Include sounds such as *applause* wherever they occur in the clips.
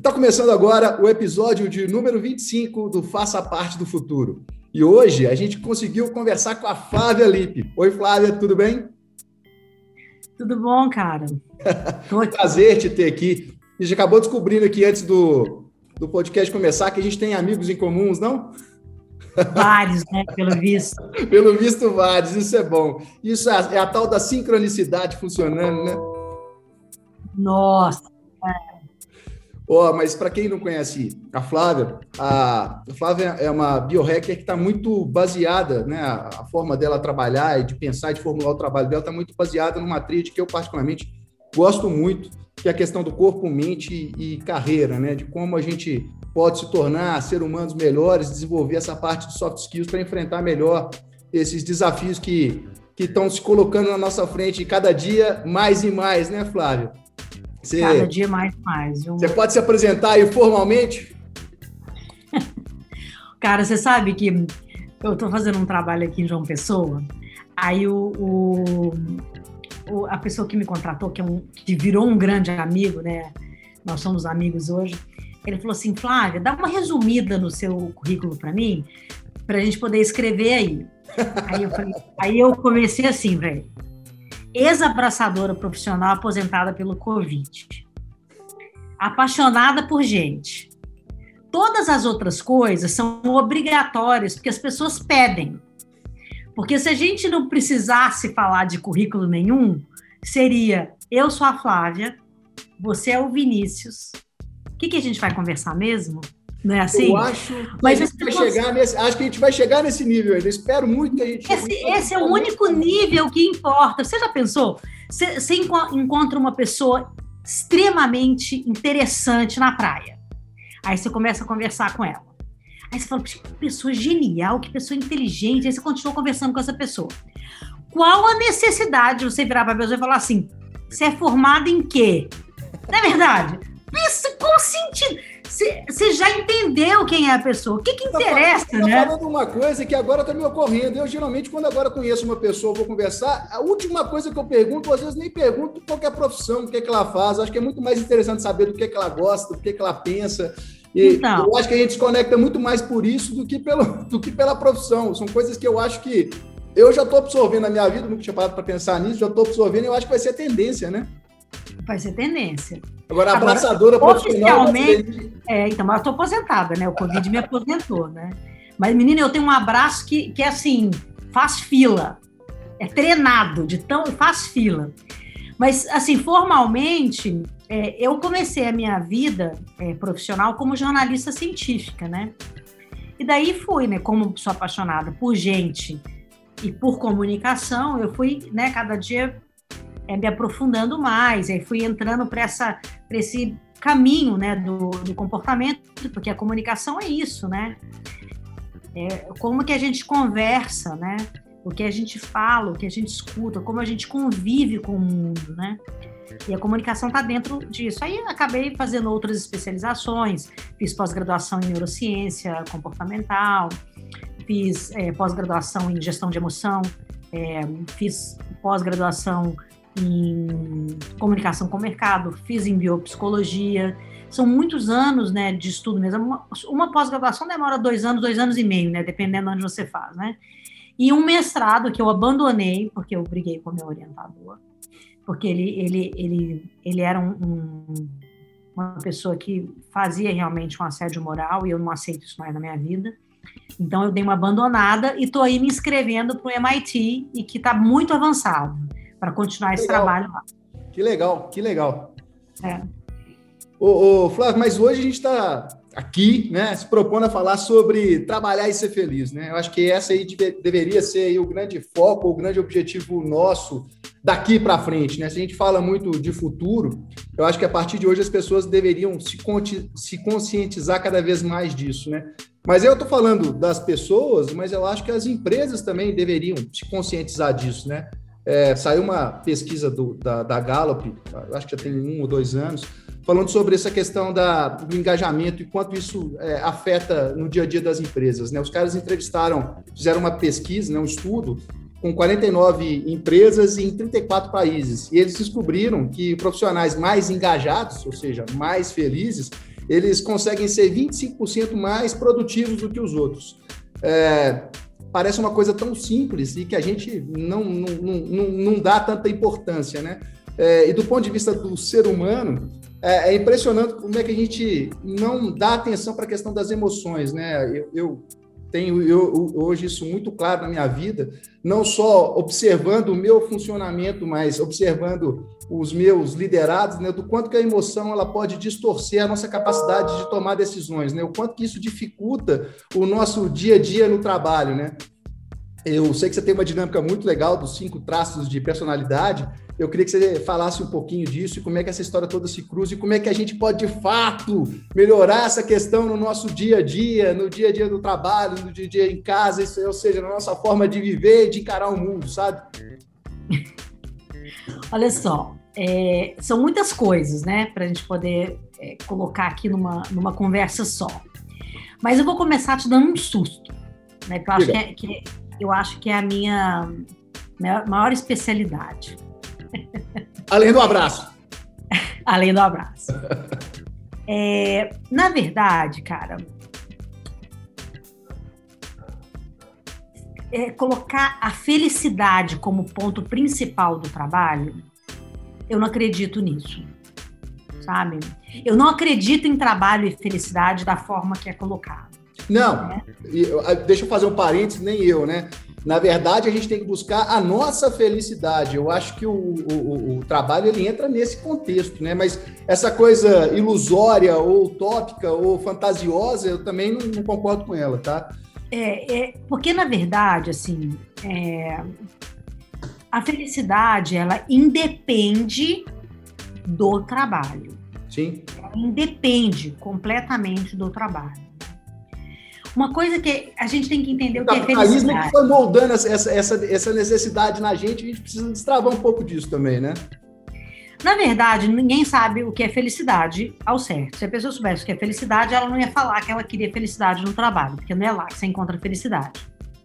Está começando agora o episódio de número 25 do Faça Parte do Futuro. E hoje a gente conseguiu conversar com a Flávia Lippe. Oi, Flávia, tudo bem? Tudo bom, cara? *laughs* Prazer te ter aqui. A gente acabou descobrindo aqui antes do, do podcast começar que a gente tem amigos em comuns, não? Vários, né? Pelo visto. *laughs* Pelo visto, vários. Isso é bom. Isso é, é a tal da sincronicidade funcionando, né? Nossa. Oh, mas para quem não conhece a Flávia, a, Flávia é uma biohacker que está muito baseada, né? A, forma dela trabalhar e de pensar e de formular o trabalho dela está muito baseada numa tríade que eu particularmente gosto muito, que é a questão do corpo, mente e, e carreira, né? De como a gente pode se tornar ser humanos melhores, desenvolver essa parte de soft skills para enfrentar melhor esses desafios que que estão se colocando na nossa frente cada dia mais e mais, né, Flávia? Você, Cada dia mais mais. Você pode se apresentar aí formalmente? *laughs* Cara, você sabe que eu estou fazendo um trabalho aqui em João Pessoa, aí o, o, o, a pessoa que me contratou, que, é um, que virou um grande amigo, né? Nós somos amigos hoje. Ele falou assim, Flávia, dá uma resumida no seu currículo para mim, para a gente poder escrever aí. *laughs* aí, eu falei, aí eu comecei assim, velho ex-abraçadora profissional aposentada pelo Covid. Apaixonada por gente. Todas as outras coisas são obrigatórias, porque as pessoas pedem. Porque se a gente não precisasse falar de currículo nenhum, seria: eu sou a Flávia, você é o Vinícius. O que, que a gente vai conversar mesmo? Não é assim? Eu acho que, Mas a gente vai chegar nesse, acho que a gente vai chegar nesse nível ainda. Espero muito que a gente. Esse, esse é o único nível que importa. Você já pensou? Você, você encontra uma pessoa extremamente interessante na praia. Aí você começa a conversar com ela. Aí você fala, que pessoa genial, que pessoa inteligente. Aí você continua conversando com essa pessoa. Qual a necessidade de você virar para a pessoa e falar assim: você é formada em quê? Não é verdade? Isso, qual sentido? Você já entendeu quem é a pessoa. O que, que tá interessa, tá, né? falando uma coisa que agora está me ocorrendo. Eu, geralmente, quando agora conheço uma pessoa, vou conversar, a última coisa que eu pergunto, às vezes nem pergunto qual é a profissão, o que, é que ela faz. Acho que é muito mais interessante saber do que, é que ela gosta, do que, é que ela pensa. E então, eu acho que a gente se conecta muito mais por isso do que, pelo, *laughs* do que pela profissão. São coisas que eu acho que eu já estou absorvendo na minha vida, nunca tinha parado para pensar nisso, já estou absorvendo e eu acho que vai ser tendência, né? Vai ser tendência. Agora, abraçadora Agora, profissional... Oficialmente... É, então, mas eu estou aposentada, né? O Covid me aposentou, né? Mas, menina, eu tenho um abraço que, que é assim, faz fila. É treinado, de tão... faz fila. Mas, assim, formalmente, é, eu comecei a minha vida é, profissional como jornalista científica, né? E daí fui, né? Como sou apaixonada por gente e por comunicação, eu fui, né, cada dia é, me aprofundando mais, aí fui entrando para esse caminho né, do, do, comportamento, porque a comunicação é isso, né? É, como que a gente conversa, né? O que a gente fala, o que a gente escuta, como a gente convive com o mundo, né? E a comunicação está dentro disso. Aí acabei fazendo outras especializações, fiz pós-graduação em neurociência comportamental, fiz é, pós-graduação em gestão de emoção, é, fiz pós-graduação em comunicação com o mercado, fiz em biopsicologia. São muitos anos né, de estudo mesmo. Uma, uma pós-graduação demora dois anos, dois anos e meio, né, dependendo de onde você faz. Né? E um mestrado que eu abandonei, porque eu briguei com meu orientador, porque ele, ele, ele, ele era um, um, uma pessoa que fazia realmente um assédio moral e eu não aceito isso mais na minha vida. Então eu dei uma abandonada e estou aí me inscrevendo para o MIT e que está muito avançado para continuar esse trabalho lá. Que legal, que legal. É. Ô, ô, Flávio, mas hoje a gente está aqui, né, se propondo a falar sobre trabalhar e ser feliz, né? Eu acho que essa aí deve, deveria ser aí o grande foco, o grande objetivo nosso daqui para frente, né? Se a gente fala muito de futuro, eu acho que a partir de hoje as pessoas deveriam se, se conscientizar cada vez mais disso, né? Mas eu estou falando das pessoas, mas eu acho que as empresas também deveriam se conscientizar disso, né? É, saiu uma pesquisa do, da, da Gallup, acho que já tem um ou dois anos, falando sobre essa questão da, do engajamento e quanto isso é, afeta no dia a dia das empresas. Né? Os caras entrevistaram, fizeram uma pesquisa, né, um estudo, com 49 empresas em 34 países. E eles descobriram que profissionais mais engajados, ou seja, mais felizes, eles conseguem ser 25% mais produtivos do que os outros. É, parece uma coisa tão simples e que a gente não, não, não, não dá tanta importância, né? É, e do ponto de vista do ser humano, é, é, impressionante como é que a gente não dá atenção para a questão das emoções, né? Eu, eu tenho eu, hoje isso muito claro na minha vida, não só observando o meu funcionamento, mas observando os meus liderados, né, do quanto que a emoção ela pode distorcer a nossa capacidade de tomar decisões, né, o quanto que isso dificulta o nosso dia a dia no trabalho, né. Eu sei que você tem uma dinâmica muito legal dos cinco traços de personalidade. Eu queria que você falasse um pouquinho disso e como é que essa história toda se cruza e como é que a gente pode, de fato, melhorar essa questão no nosso dia a dia, no dia a dia do trabalho, no dia a dia em casa, ou seja, na nossa forma de viver e de encarar o mundo, sabe? *laughs* Olha só, é, são muitas coisas, né, para a gente poder é, colocar aqui numa, numa conversa só. Mas eu vou começar te dando um susto, né, que eu acho que, é, que eu acho que é a minha maior especialidade. Além do abraço. *laughs* Além do abraço. É, na verdade, cara, é, colocar a felicidade como ponto principal do trabalho, eu não acredito nisso, sabe? Eu não acredito em trabalho e felicidade da forma que é colocado. Não, né? deixa eu fazer um parênteses, nem eu, né? Na verdade, a gente tem que buscar a nossa felicidade. Eu acho que o, o, o, trabalho ele entra nesse contexto, né? Mas essa coisa ilusória, ou utópica, ou fantasiosa, eu também não, não concordo com ela, tá? É, é, porque, na verdade, assim, é, a felicidade, ela independe do trabalho. Sim. Ela independe completamente do trabalho. Uma coisa que a gente tem que entender o, o que é felicidade. que foi moldando essa, essa, essa necessidade na gente, a gente precisa destravar um pouco disso também, né? Na verdade, ninguém sabe o que é felicidade ao certo. Se a pessoa soubesse o que é felicidade, ela não ia falar que ela queria felicidade no trabalho, porque não é lá que você encontra felicidade.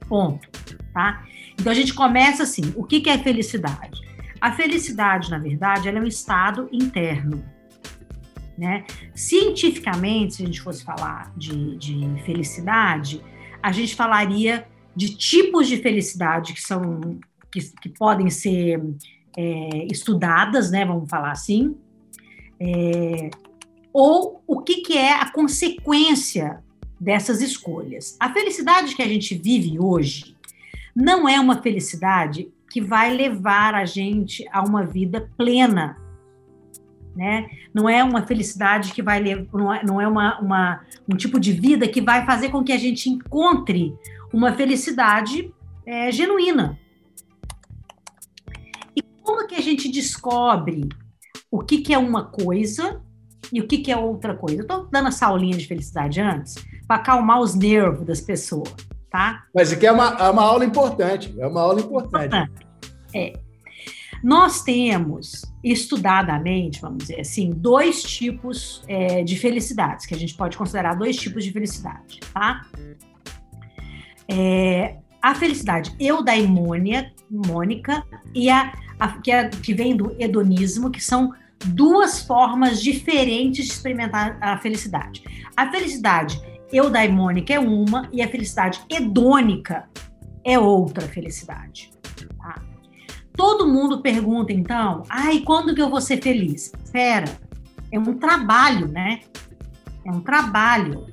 Ponto. Tá? Então a gente começa assim: o que, que é felicidade? A felicidade, na verdade, é um estado interno. Né? Cientificamente, se a gente fosse falar de, de felicidade, a gente falaria de tipos de felicidade que são que, que podem ser é, estudadas, né? Vamos falar assim, é, ou o que, que é a consequência dessas escolhas. A felicidade que a gente vive hoje não é uma felicidade que vai levar a gente a uma vida plena, né? Não é uma felicidade que vai não é, não é uma, uma, um tipo de vida que vai fazer com que a gente encontre uma felicidade é, genuína. E como que a gente descobre o que, que é uma coisa e o que, que é outra coisa? Eu estou dando essa aulinha de felicidade antes para acalmar os nervos das pessoas, tá? Mas aqui é uma, é uma aula importante, é uma aula importante. É. Nós temos estudadamente, vamos dizer assim, dois tipos é, de felicidades, que a gente pode considerar dois tipos de felicidade, tá? É, a felicidade eudaimônica e a, a, que, é, que vem do hedonismo, que são duas formas diferentes de experimentar a felicidade. A felicidade eudaimônica é uma e a felicidade hedônica é outra felicidade. Todo mundo pergunta, então, ai, quando que eu vou ser feliz? Espera, é um trabalho, né? É um trabalho.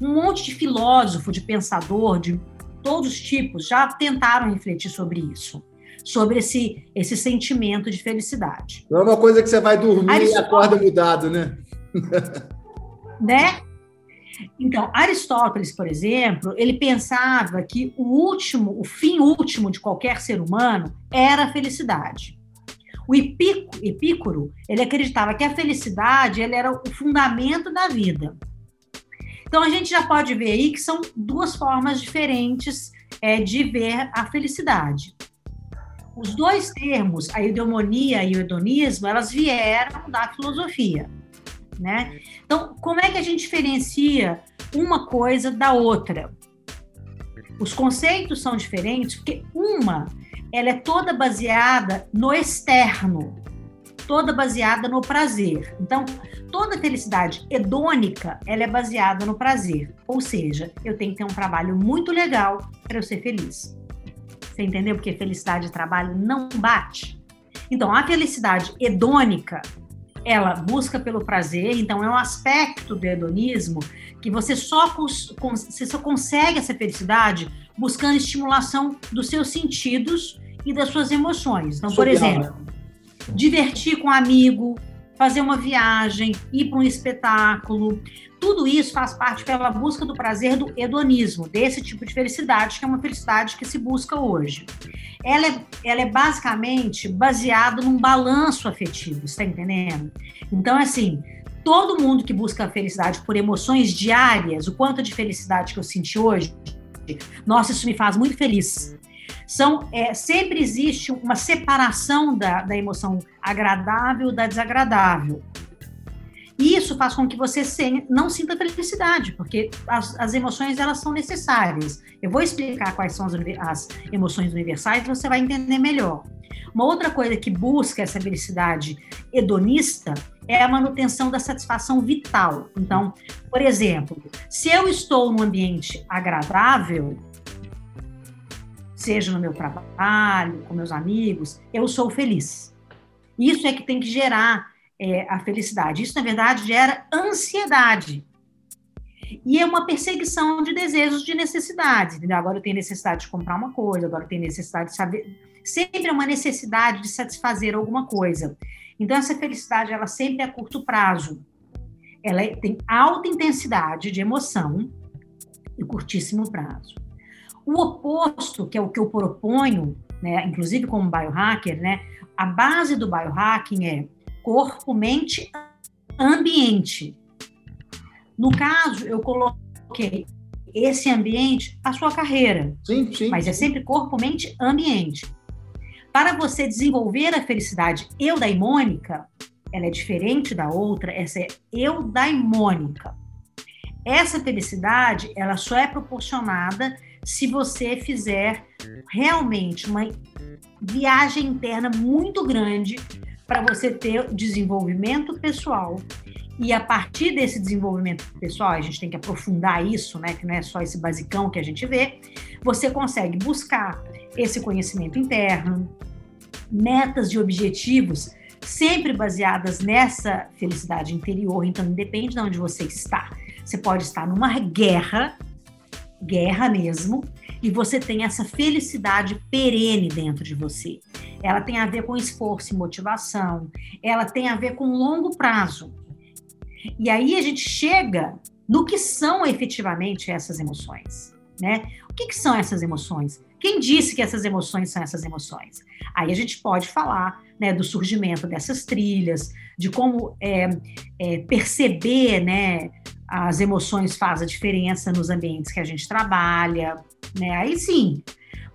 Um monte de filósofo, de pensador, de todos os tipos, já tentaram refletir sobre isso. Sobre esse, esse sentimento de felicidade. Não é uma coisa que você vai dormir e acorda mudado, né? *laughs* né? Então, Aristóteles, por exemplo, ele pensava que o último, o fim último de qualquer ser humano era a felicidade. O Epícoro, ele acreditava que a felicidade ele era o fundamento da vida. Então, a gente já pode ver aí que são duas formas diferentes é, de ver a felicidade. Os dois termos, a eudemonia e o hedonismo, elas vieram da filosofia né? Então, como é que a gente diferencia uma coisa da outra? Os conceitos são diferentes porque uma, ela é toda baseada no externo, toda baseada no prazer. Então, toda felicidade hedônica, ela é baseada no prazer. Ou seja, eu tenho que ter um trabalho muito legal para eu ser feliz. Você entendeu? Porque felicidade e trabalho não bate. Então, a felicidade hedônica, ela busca pelo prazer, então é um aspecto do hedonismo que você só, você só consegue essa felicidade buscando estimulação dos seus sentidos e das suas emoções. Então, por exemplo, divertir com um amigo, fazer uma viagem, ir para um espetáculo. Tudo isso faz parte pela busca do prazer do hedonismo, desse tipo de felicidade, que é uma felicidade que se busca hoje. Ela é, ela é basicamente baseada num balanço afetivo, está entendendo? Então, assim, todo mundo que busca a felicidade por emoções diárias, o quanto de felicidade que eu senti hoje, nossa, isso me faz muito feliz são é, sempre existe uma separação da, da emoção agradável da desagradável. E isso faz com que você não sinta felicidade, porque as, as, emoções elas são necessárias. Eu vou explicar quais são as, as emoções universais, você vai entender melhor. Uma outra coisa que busca essa felicidade hedonista é a manutenção da satisfação vital. Então, por exemplo, se eu estou num ambiente agradável, seja no meu trabalho, com meus amigos, eu sou feliz. Isso é que tem que gerar é, a felicidade. Isso, na verdade, gera ansiedade. E é uma perseguição de desejos, de necessidades. Entendeu? Agora eu tenho necessidade de comprar uma coisa, agora eu tenho necessidade de saber. Sempre é uma necessidade de satisfazer alguma coisa. Então, essa felicidade, ela sempre é a curto prazo. Ela é, tem alta intensidade de emoção e curtíssimo prazo. O oposto, que é o que eu proponho, né, inclusive como biohacker, né, a base do biohacking é corpo, mente, ambiente. No caso, eu coloquei esse ambiente a sua carreira. Sim, sim. Mas é sempre corpo, mente, ambiente. Para você desenvolver a felicidade eudaimônica, ela é diferente da outra, essa é eudaimônica. Essa felicidade, ela só é proporcionada se você fizer realmente uma viagem interna muito grande para você ter desenvolvimento pessoal. E a partir desse desenvolvimento pessoal, a gente tem que aprofundar isso, né? Que não é só esse basicão que a gente vê. Você consegue buscar esse conhecimento interno, metas e objetivos sempre baseadas nessa felicidade interior. Então, independe de onde você está. Você pode estar numa guerra guerra mesmo, e você tem essa felicidade perene dentro de você. Ela tem a ver com esforço e motivação, ela tem a ver com longo prazo. E aí a gente chega no que são efetivamente essas emoções, né? O que, que são essas emoções? Quem disse que essas emoções são essas emoções? Aí a gente pode falar né, do surgimento dessas trilhas, de como é, é, perceber né, as emoções fazem a diferença nos ambientes que a gente trabalha, né? Aí sim.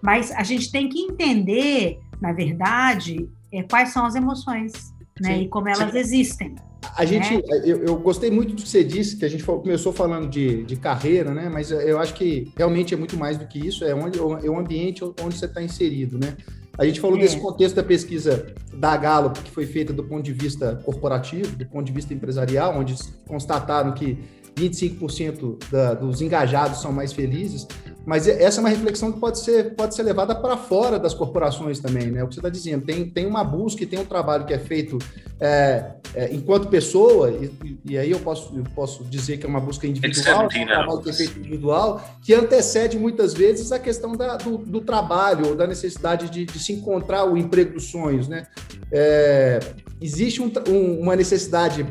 Mas a gente tem que entender, na verdade, é, quais são as emoções, né? Sim, e como elas sim. existem. A gente, né? eu, eu, gostei muito do que você disse, que a gente começou falando de, de carreira, né? Mas eu acho que realmente é muito mais do que isso, é onde é o ambiente onde você está inserido, né? A gente falou é. desse contexto da pesquisa da Gallup, que foi feita do ponto de vista corporativo, do ponto de vista empresarial, onde constataram que 25% da, dos engajados são mais felizes, mas essa é uma reflexão que pode ser, pode ser levada para fora das corporações também, né? O que você está dizendo, tem, tem uma busca e tem um trabalho que é feito é, é, enquanto pessoa, e, e, aí eu posso, eu posso dizer que é uma busca individual, um trabalho que é feito individual, que antecede muitas vezes a questão da, do, do trabalho ou da necessidade de, de, se encontrar o emprego dos sonhos, né? É, existe um, um, uma necessidade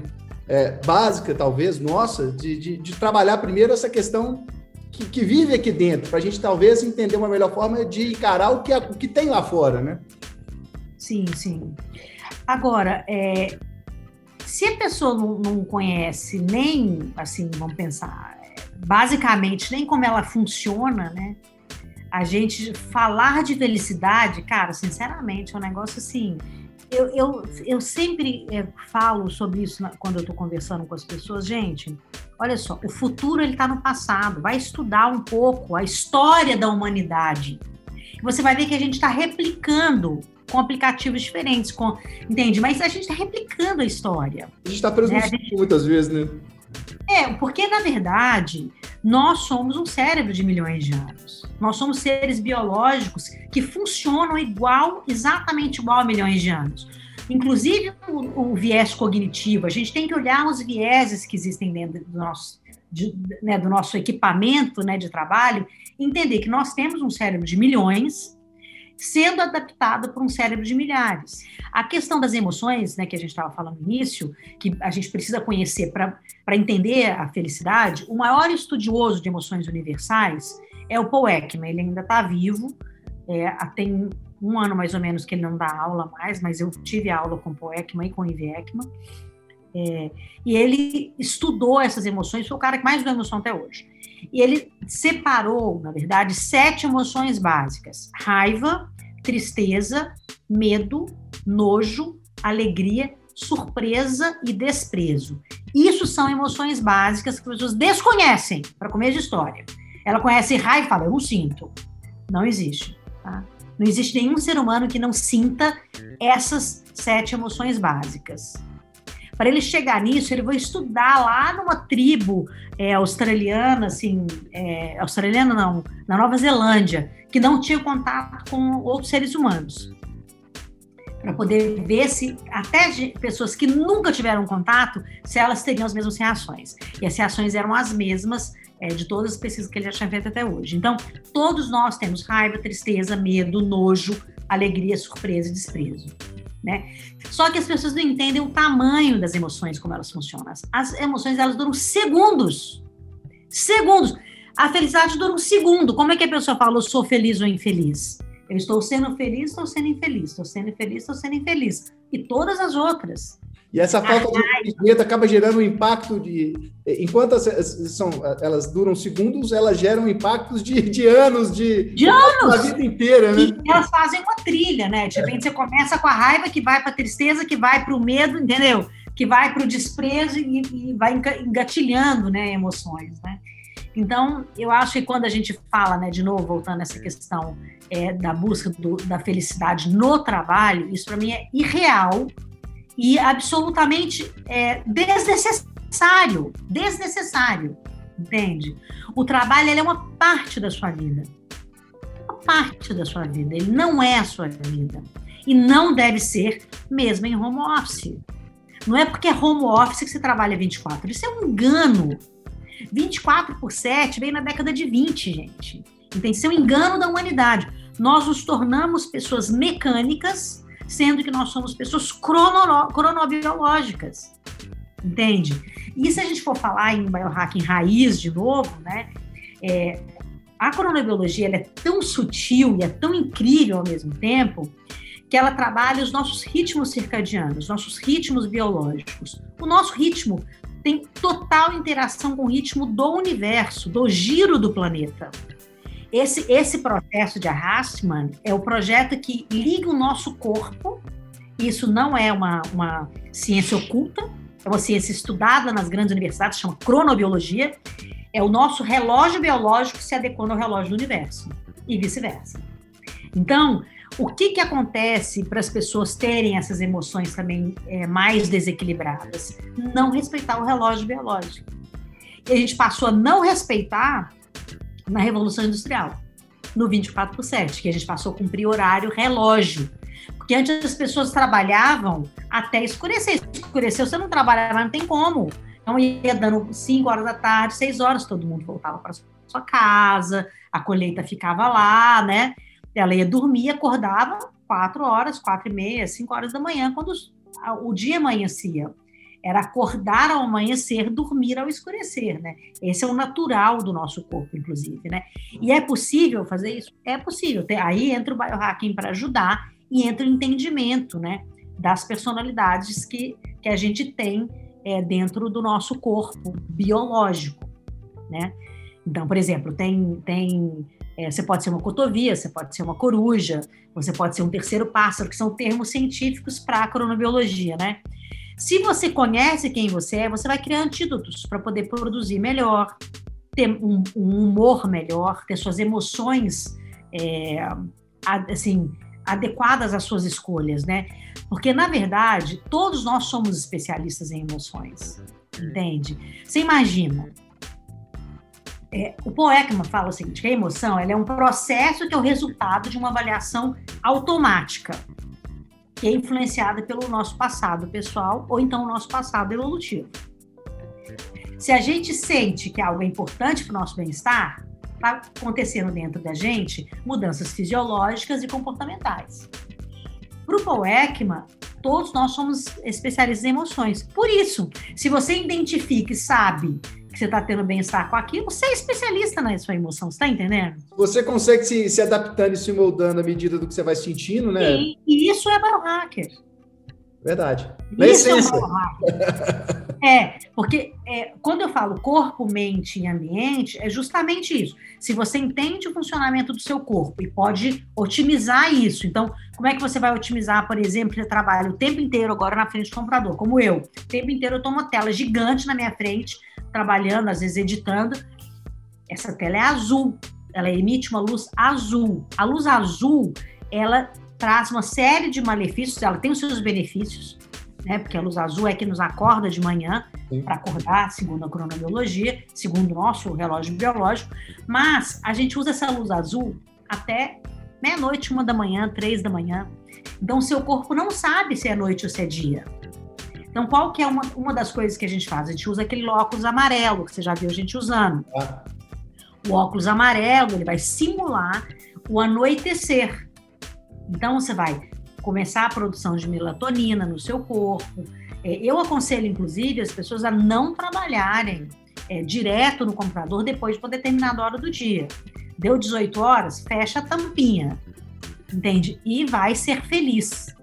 é, básica, talvez, nossa, de, de, de, trabalhar primeiro essa questão que, que vive aqui dentro, para a gente talvez entender uma melhor forma de encarar o que, o que tem lá fora, né? Sim, sim. Agora, é, se a pessoa não, não, conhece nem, assim, vamos pensar, basicamente, nem como ela funciona, né? A gente falar de felicidade, cara, sinceramente, é um negócio assim eu, eu, eu sempre é, falo sobre isso na, quando eu estou conversando com as pessoas. Gente, olha só, o futuro ele está no passado. Vai estudar um pouco a história da humanidade. Você vai ver que a gente está replicando com aplicativos diferentes, com, entende? Mas a gente está replicando a história. A gente está preso né? gente... muitas vezes, né? É, porque na verdade nós somos um cérebro de milhões de anos. Nós somos seres biológicos que funcionam igual, exatamente igual a milhões de anos. Inclusive o, o viés cognitivo, a gente tem que olhar os vieses que existem dentro do nosso, de, né, do nosso equipamento né, de trabalho, entender que nós temos um cérebro de milhões sendo adaptado por um cérebro de milhares. A questão das emoções, né, que a gente estava falando no início, que a gente precisa conhecer para entender a felicidade, o maior estudioso de emoções universais é o Paul Ekman, ele ainda está vivo, é, tem um ano mais ou menos que ele não dá aula mais, mas eu tive aula com o Paul Ekman e com o Ivy Ekman, é, e ele estudou essas emoções, foi o cara que mais estudou emoção até hoje. E ele separou, na verdade, sete emoções básicas: raiva, tristeza, medo, nojo, alegria, surpresa e desprezo. Isso são emoções básicas que as pessoas desconhecem, para comer de história. Ela conhece raiva e fala, eu não sinto. Não existe. Tá? Não existe nenhum ser humano que não sinta essas sete emoções básicas. Para ele chegar nisso, ele vai estudar lá numa tribo é, australiana, assim, é, australiana não, na Nova Zelândia, que não tinha contato com outros seres humanos. Para poder ver se, até de pessoas que nunca tiveram contato, se elas teriam as mesmas reações. E as reações eram as mesmas é, de todas as pesquisas que ele já tinha feito até hoje. Então, todos nós temos raiva, tristeza, medo, nojo, alegria, surpresa e desprezo né? Só que as pessoas não entendem o tamanho das emoções, como elas funcionam. As emoções, elas duram segundos. Segundos. A felicidade dura um segundo. Como é que a pessoa fala, eu sou feliz ou infeliz? Eu estou sendo feliz, estou sendo infeliz. Estou sendo infeliz, estou sendo infeliz. E todas as outras. E essa falta de conhecimento acaba gerando um impacto de. Enquanto são, elas duram segundos, elas geram impactos de, de anos, de, de anos! A vida inteira, né? E elas fazem uma trilha, né? De repente é. você começa com a raiva, que vai para a tristeza, que vai para o medo, entendeu? Que vai para o desprezo e, e, vai engatilhando né, emoções, né? Então, eu acho que quando a gente fala, né, de novo, voltando a essa questão é, da busca do, da felicidade no trabalho, isso para mim é irreal e absolutamente é, desnecessário, desnecessário, entende? O trabalho é uma parte da sua vida, uma parte da sua vida, ele não é a sua vida e não deve ser mesmo em home office. Não é porque é home office que você trabalha 24, isso é um engano. 24 por 7 veio na década de 20, gente. Entende? Isso é um engano da humanidade. Nós nos tornamos pessoas mecânicas sendo que nós somos pessoas crono, cronobiológicas. Entende? E se a gente for falar em biohacking raiz de novo, né? É, a cronobiologia ela é tão sutil e é tão incrível ao mesmo tempo que ela trabalha os nossos ritmos circadianos, nossos ritmos biológicos. O nosso ritmo tem total interação com o ritmo do universo, do giro do planeta. Esse, esse processo de Arrastman é o projeto que liga o nosso corpo. Isso não é uma, uma ciência oculta, é uma ciência estudada nas grandes universidades, chama cronobiologia. É o nosso relógio biológico se adequando ao relógio do universo e vice-versa. Então, o que, que acontece para as pessoas terem essas emoções também é, mais desequilibradas? Não respeitar o relógio biológico. E a gente passou a não respeitar na Revolução Industrial, no 24 por 7, que a gente passou a cumprir horário relógio. Porque antes as pessoas trabalhavam até escurecer. Escureceu, você não trabalhava, não tem como. Então ia dando 5 horas da tarde, 6 horas, todo mundo voltava para sua casa, a colheita ficava lá, né? Ela ia dormir, acordava 4 horas, 4 e meia, 5 horas da manhã, quando o dia amanhecia. Era acordar ao amanhecer, dormir ao escurecer, né? Esse é o natural do nosso corpo, inclusive, né? E é possível fazer isso? É possível. Aí entra o biohacking para ajudar e entra o entendimento, né? Das personalidades que, que a gente tem é, dentro do nosso corpo biológico, né? Então, por exemplo, tem, tem é, você pode ser uma cotovia, você pode ser uma coruja, você pode ser um terceiro pássaro, que são termos científicos para a cronobiologia, né? Se você conhece quem você é, você vai criar antídotos para poder produzir melhor, ter um, um, humor melhor, ter suas emoções é, assim adequadas às suas escolhas, né? Porque, na verdade, todos nós somos especialistas em emoções, entende? Você imagina, é, o Paul Ekman fala o seguinte, que a emoção ela é um processo que é o resultado de uma avaliação automática, que é influenciada pelo nosso passado pessoal ou então o nosso passado evolutivo. Se a gente sente que algo é importante para o nosso bem-estar, está acontecendo dentro da gente mudanças fisiológicas e comportamentais. Para o Paul Ekman, todos nós somos especialistas em emoções. Por isso, se você identifica e sabe que você está tendo bem-estar com aquilo, você é especialista na sua emoção, você está entendendo? Você consegue se, se adaptando e se moldando à medida do que você vai sentindo, né? E, e isso é biohacker. Verdade. Na isso essência. É, é, porque é, quando eu falo corpo, mente e ambiente, é justamente isso. Se você entende o funcionamento do seu corpo e pode otimizar isso, então, como é que você vai otimizar, por exemplo, você trabalha o tempo inteiro agora na frente do comprador, como eu. O tempo inteiro eu tô uma tela gigante na minha frente, trabalhando, às vezes editando. Essa tela é azul, ela emite uma luz azul. A luz azul, ela traz uma série de malefícios, ela tem os seus benefícios, né? Porque a luz azul é que nos acorda de manhã para acordar, segundo a cronobiologia, segundo o nosso relógio biológico, mas a gente usa essa luz azul até meia-noite, uma da manhã, três da manhã. Então, seu corpo não sabe se é noite ou se é dia. Então, qual que é uma, uma das coisas que a gente faz? A gente usa aquele óculos amarelo, que você já viu a gente usando. Ah. O óculos amarelo, ele vai simular o anoitecer. Então, você vai começar a produção de melatonina no seu corpo. É, eu aconselho, inclusive, as pessoas a não trabalharem é, direto no computador depois de uma determinada hora do dia. Deu 18 horas, fecha a tampinha, entende? E vai ser feliz,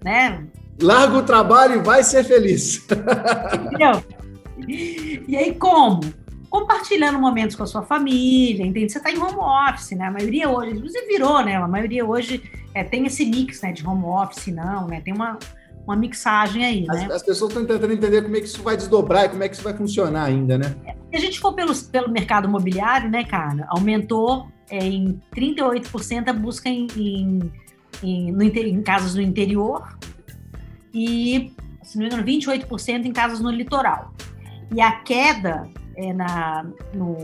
né? Larga o trabalho e vai ser feliz. Entendeu? E aí, como? Compartilhando momentos com a sua família, entende? Você está em home office, né? A maioria hoje, inclusive virou, né? A maioria hoje é, tem esse mix né, de home office, não, né? Tem uma, uma mixagem aí, as, né? As pessoas estão tentando entender como é que isso vai desdobrar e como é que isso vai funcionar ainda, né? Se a gente for pelo, pelo mercado imobiliário, né, cara, aumentou é, em 38% a busca em, em, em, no, em casas no interior, e, se não me engano, 28% em casas no litoral. E a queda é, na, no,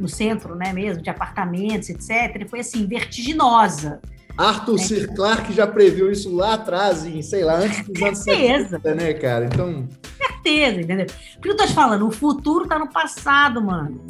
no, centro, né, mesmo, de apartamentos, etc., foi assim, vertiginosa. Arthur né? Sir Clarke já previu isso lá atrás, em, sei lá, antes dos anos 70, né, cara? Então. Certeza, entendeu? Por que eu tô te falando? O futuro tá no passado, mano.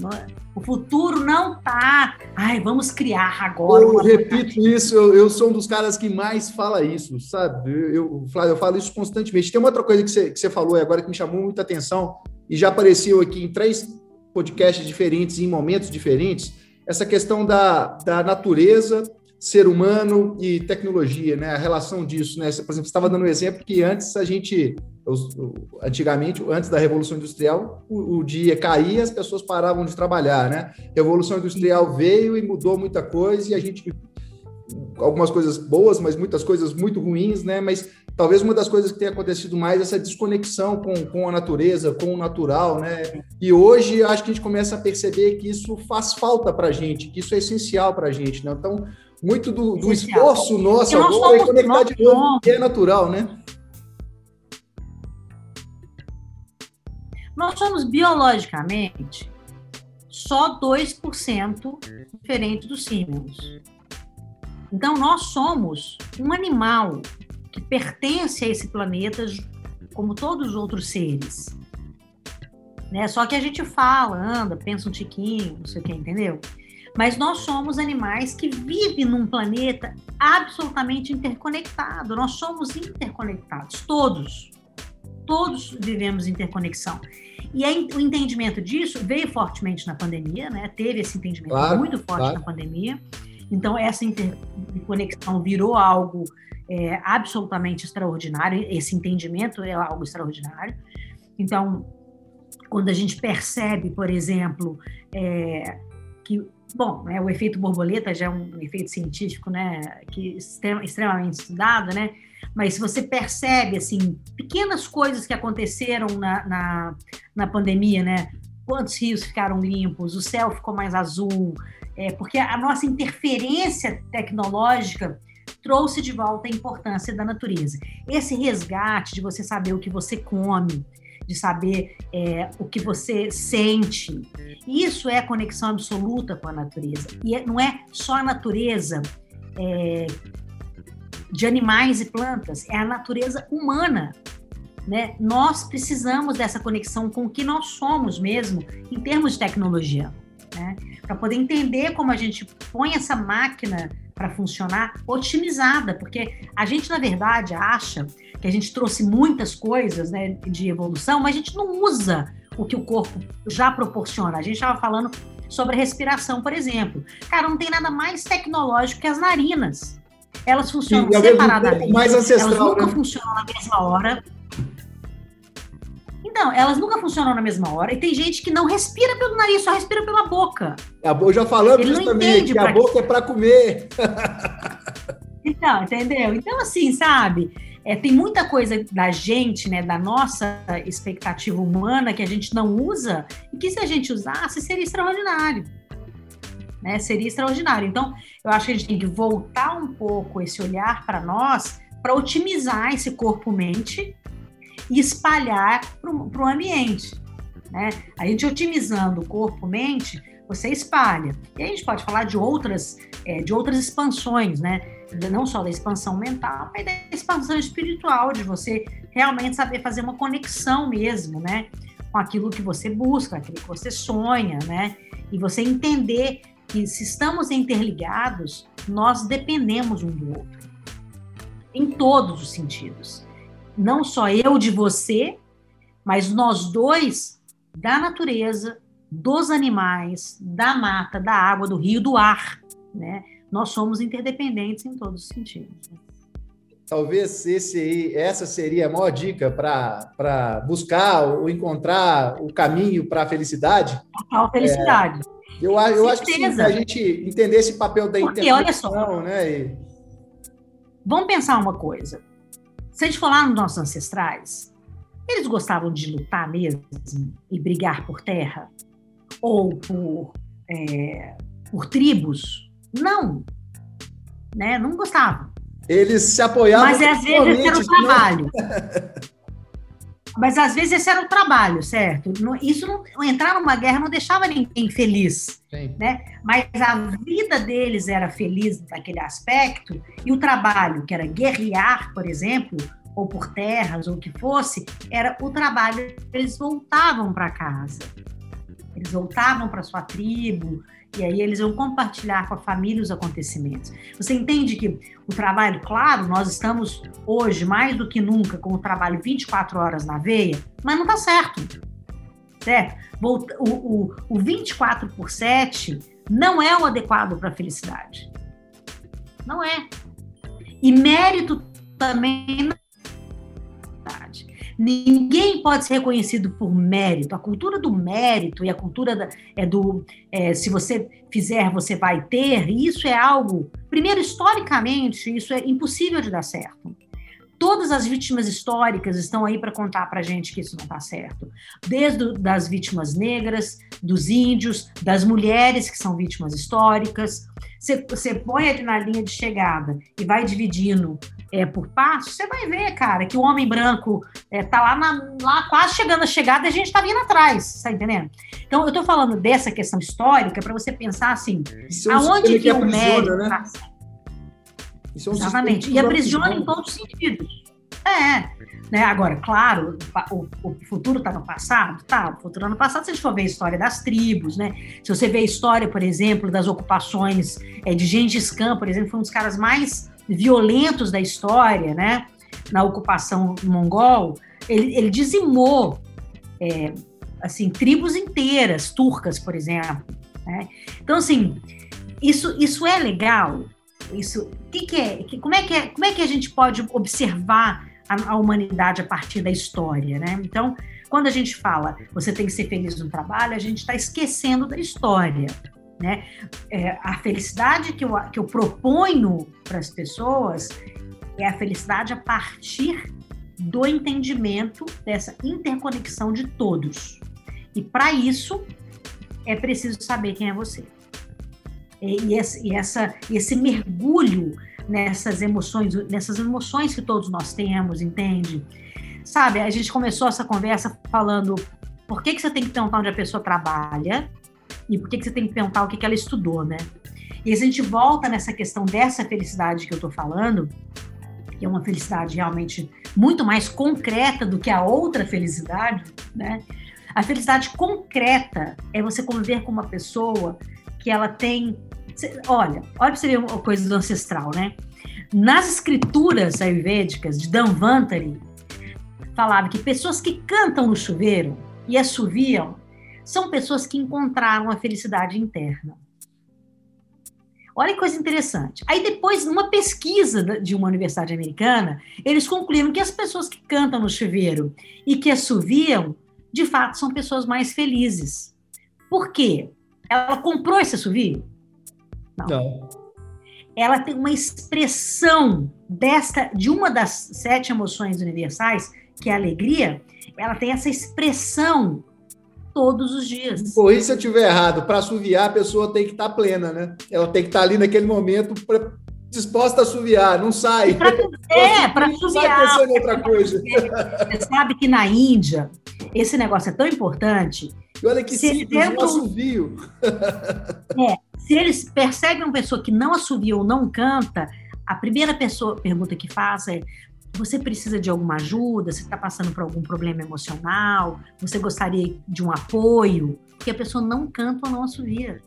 O futuro não tá. Ai, vamos criar agora. Eu repito isso, eu, eu, sou um dos caras que mais fala isso, sabe? Eu, eu, eu falo isso constantemente. Tem uma outra coisa que você, que você falou agora que me chamou muita atenção e já apareceu aqui em três podcasts diferentes, em momentos diferentes, essa questão da, da natureza, ser humano e tecnologia, né? A relação disso, né? Por exemplo, você estava dando um exemplo que antes a gente antigamente, antes da Revolução Industrial, o, o, dia caía, as pessoas paravam de trabalhar, né? Revolução Industrial veio e mudou muita coisa e a gente algumas coisas boas, mas muitas coisas muito ruins, né? Mas talvez uma das coisas que tem acontecido mais é essa desconexão com, com a natureza, com o natural, né? E hoje acho que a gente começa a perceber que isso faz falta para a gente, que isso é essencial para a gente, né? Então, muito do, do esforço nosso agora é conectar de novo, que é natural, né? Nós somos biologicamente só 2% diferente dos símios. Então, nós somos um animal que pertence a esse planeta como todos os outros seres. Né? Só que a gente fala, anda, pensa um tiquinho, não sei o que, entendeu? Mas nós somos animais que vivem num planeta absolutamente interconectado. Nós somos interconectados, todos. Todos vivemos interconexão. E aí, o entendimento disso veio fortemente na pandemia, né? Teve esse entendimento claro, muito forte claro. na pandemia. Então, essa interconexão virou algo é, absolutamente extraordinário. Esse entendimento é algo extraordinário. Então, quando a gente percebe, por exemplo, é, que bom, né, o efeito borboleta já é um efeito científico, né, que extremamente estudado, né, mas se você percebe, assim, pequenas coisas que aconteceram na, na, na pandemia, né? Quantos rios ficaram limpos, o céu ficou mais azul, é, porque a nossa interferência tecnológica trouxe de volta a importância da natureza. Esse resgate de você saber o que você come, de saber é, o que você sente. Isso é conexão absoluta com a natureza. E é, não é só a natureza é, de animais e plantas, é a natureza humana. Né? Nós precisamos dessa conexão com o que nós somos mesmo, em termos de tecnologia. Né? Para poder entender como a gente põe essa máquina para funcionar otimizada, porque a gente, na verdade, acha que a gente trouxe muitas coisas né, de evolução, mas a gente não usa o que o corpo já proporciona. A gente estava falando sobre a respiração, por exemplo. Cara, não tem nada mais tecnológico que as narinas. Elas funcionam separadamente. Mais ancestral, elas nunca né? funcionam na mesma hora. Então, elas nunca funcionam na mesma hora. E tem gente que não respira pelo nariz, só respira pela boca. A boca já falamos Ele isso não também, entende que a boca é para comer. Então, entendeu? Então, assim, sabe? É, tem muita coisa da gente, né, da nossa expectativa humana que a gente não usa e que se a gente usasse seria extraordinário. Né? Seria extraordinário. Então, eu acho que a gente tem que voltar um pouco esse olhar para nós para otimizar esse corpo-mente e espalhar para o ambiente. Né? A gente otimizando o corpo-mente, você espalha. E a gente pode falar de outras, é, de outras expansões, né? Não só da expansão mental, mas da expansão espiritual, de você realmente saber fazer uma conexão mesmo, né? Com aquilo que você busca, aquilo que você sonha, né? E você entender que se estamos interligados, nós dependemos um do outro. Em todos os sentidos. Não só eu de você, mas nós dois da natureza, dos animais, da mata, da água, do rio, do ar, né? Nós somos interdependentes em todos os sentidos. Né? Talvez esse, essa seria a maior dica para buscar ou encontrar o caminho para a felicidade. A felicidade. É, eu, eu acho que sim, a gente entender esse papel da Porque, olha só, né? E... Vamos pensar uma coisa. Se a gente for lá nos nossos ancestrais, eles gostavam de lutar mesmo e brigar por terra? Ou por, é, por tribos? Não. Né? Não gostavam. Eles se apoiavam. Mas às vezes esse era o né? trabalho. *laughs* Mas às vezes esse era o trabalho, certo? Isso não, entrar numa guerra não deixava ninguém feliz, Sim. né? Mas a vida deles era feliz naquele aspecto e o trabalho, que era guerrear, por exemplo, ou por terras ou o que fosse, era o trabalho. Eles voltavam para casa, eles voltavam para sua tribo, e aí eles vão compartilhar com a família os acontecimentos. Você entende que o trabalho, claro, nós estamos hoje mais do que nunca com o trabalho 24 horas na veia, mas não está certo. Certo? O, o, o 24 por 7 não é o adequado para a felicidade. Não é. E mérito também Ninguém pode ser reconhecido por mérito. A cultura do mérito e a cultura da, é do é, se você fizer, você vai ter, isso é algo, primeiro, historicamente, isso é impossível de dar certo. Todas as vítimas históricas estão aí para contar para gente que isso não está certo. Desde das vítimas negras, dos índios, das mulheres que são vítimas históricas. Você, põe ali na linha de chegada e vai dividindo é, por passos, você vai ver, cara, que o homem branco é, tá lá, na, lá quase chegando a chegada e a gente tá vindo atrás, tá entendendo? Então, eu tô falando dessa questão histórica para você pensar assim, Isso aonde é que, que o mérito né? Tá é um Exatamente, e aprisiona em todos os sentidos. É, né? Agora, claro, o, o futuro está no passado? Tá, o futuro no passado, se a gente for ver a história das tribos, né? Se você vê a história, por exemplo, das ocupações é, de Gengis Khan, por exemplo, foi um dos caras mais violentos da história, né? Na ocupação mongol, ele, ele dizimou é, assim tribos inteiras turcas, por exemplo. Né? Então, assim, isso, isso é legal. Isso, que, que é? Que, como é que é? Como é que a gente pode observar a, a humanidade a partir da história, né? Então, quando a gente fala você tem que ser feliz no trabalho, a gente está esquecendo da história. Né? É, a felicidade que eu, que eu proponho para as pessoas é a felicidade a partir do entendimento dessa interconexão de todos. E para isso é preciso saber quem é você. E, esse, essa, esse mergulho nessas emoções, nessas emoções que todos nós temos, entende? Sabe, a gente começou essa conversa falando por que, que você tem que perguntar onde a pessoa trabalha e por que, que você tem que perguntar o que, que ela estudou, né? E a gente volta nessa questão dessa felicidade que eu estou falando, que é uma felicidade realmente muito mais concreta do que a outra felicidade, né? A felicidade concreta é você conviver com uma pessoa que ela tem. Olha, olha para você ver uma coisa do ancestral, né? Nas escrituras ayurvédicas de Danvantari, falava que pessoas que cantam no chuveiro e assoviam são pessoas que encontraram a felicidade interna. Olha que coisa interessante. Aí depois, numa pesquisa de uma universidade americana, eles concluíram que as pessoas que cantam no chuveiro e que assoviam, de fato, são pessoas mais felizes. Por quê? Ela comprou esse assovio? Não. Não. Ela tem uma expressão desta, de uma das sete emoções universais, que é a alegria, ela tem essa expressão todos os dias. Corri se eu estiver errado. Para assoviar, a pessoa tem que estar tá plena, né? Ela tem que estar tá ali naquele momento pra, disposta a assoviar, não sai. Pra, *laughs* é, para assoviar. Não sai pensando em outra coisa. *laughs* Você sabe que na Índia, esse negócio é tão importante. E olha que se simples, tentam... um assovio. *laughs* É, se eles percebem uma pessoa que não assovia ou não canta, a primeira pessoa, pergunta que faz é: você precisa de alguma ajuda, você está passando por algum problema emocional, você gostaria de um apoio, porque a pessoa não canta ou não assovia.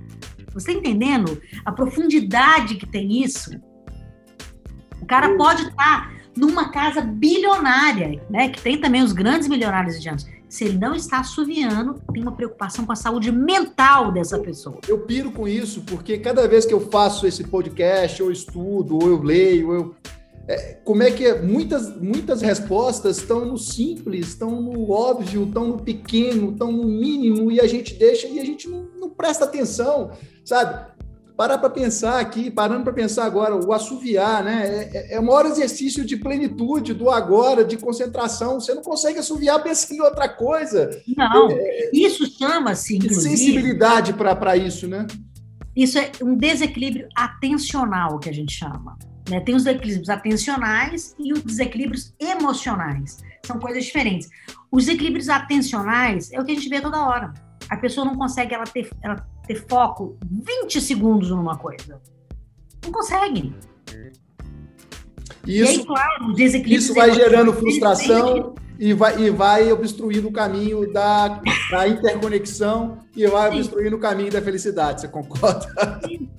Você está entendendo a profundidade que tem isso? O cara pode estar tá numa casa bilionária, né, que tem também os grandes milionários indianos. Se ele não está assoviando, tem uma preocupação com a saúde mental dessa pessoa. Eu piro com isso, porque cada vez que eu faço esse podcast, ou estudo, ou eu leio, ou eu é, como é que é? Muitas, muitas respostas estão no simples, estão no óbvio, estão no pequeno, estão no mínimo, e a gente deixa e a gente não, não presta atenção, sabe? Parar para pensar aqui, parando para pensar agora, o assoviar, né? É, é, é o maior exercício de plenitude, do agora, de concentração. Você não consegue assoviar pensando em outra coisa. Não, é, isso chama-se. Sensibilidade para isso, né? Isso é um desequilíbrio atencional que a gente chama. Né? Tem os desequilíbrios atencionais e os desequilíbrios emocionais. São coisas diferentes. Os desequilíbrios atencionais é o que a gente vê toda hora. A pessoa não consegue ela ter, ela ter foco 20 segundos numa coisa. Não consegue. Isso, aí, claro, isso vai gerando frustração e vai, e vai obstruindo o caminho da, da interconexão e vai obstruindo o caminho da felicidade. Você concorda?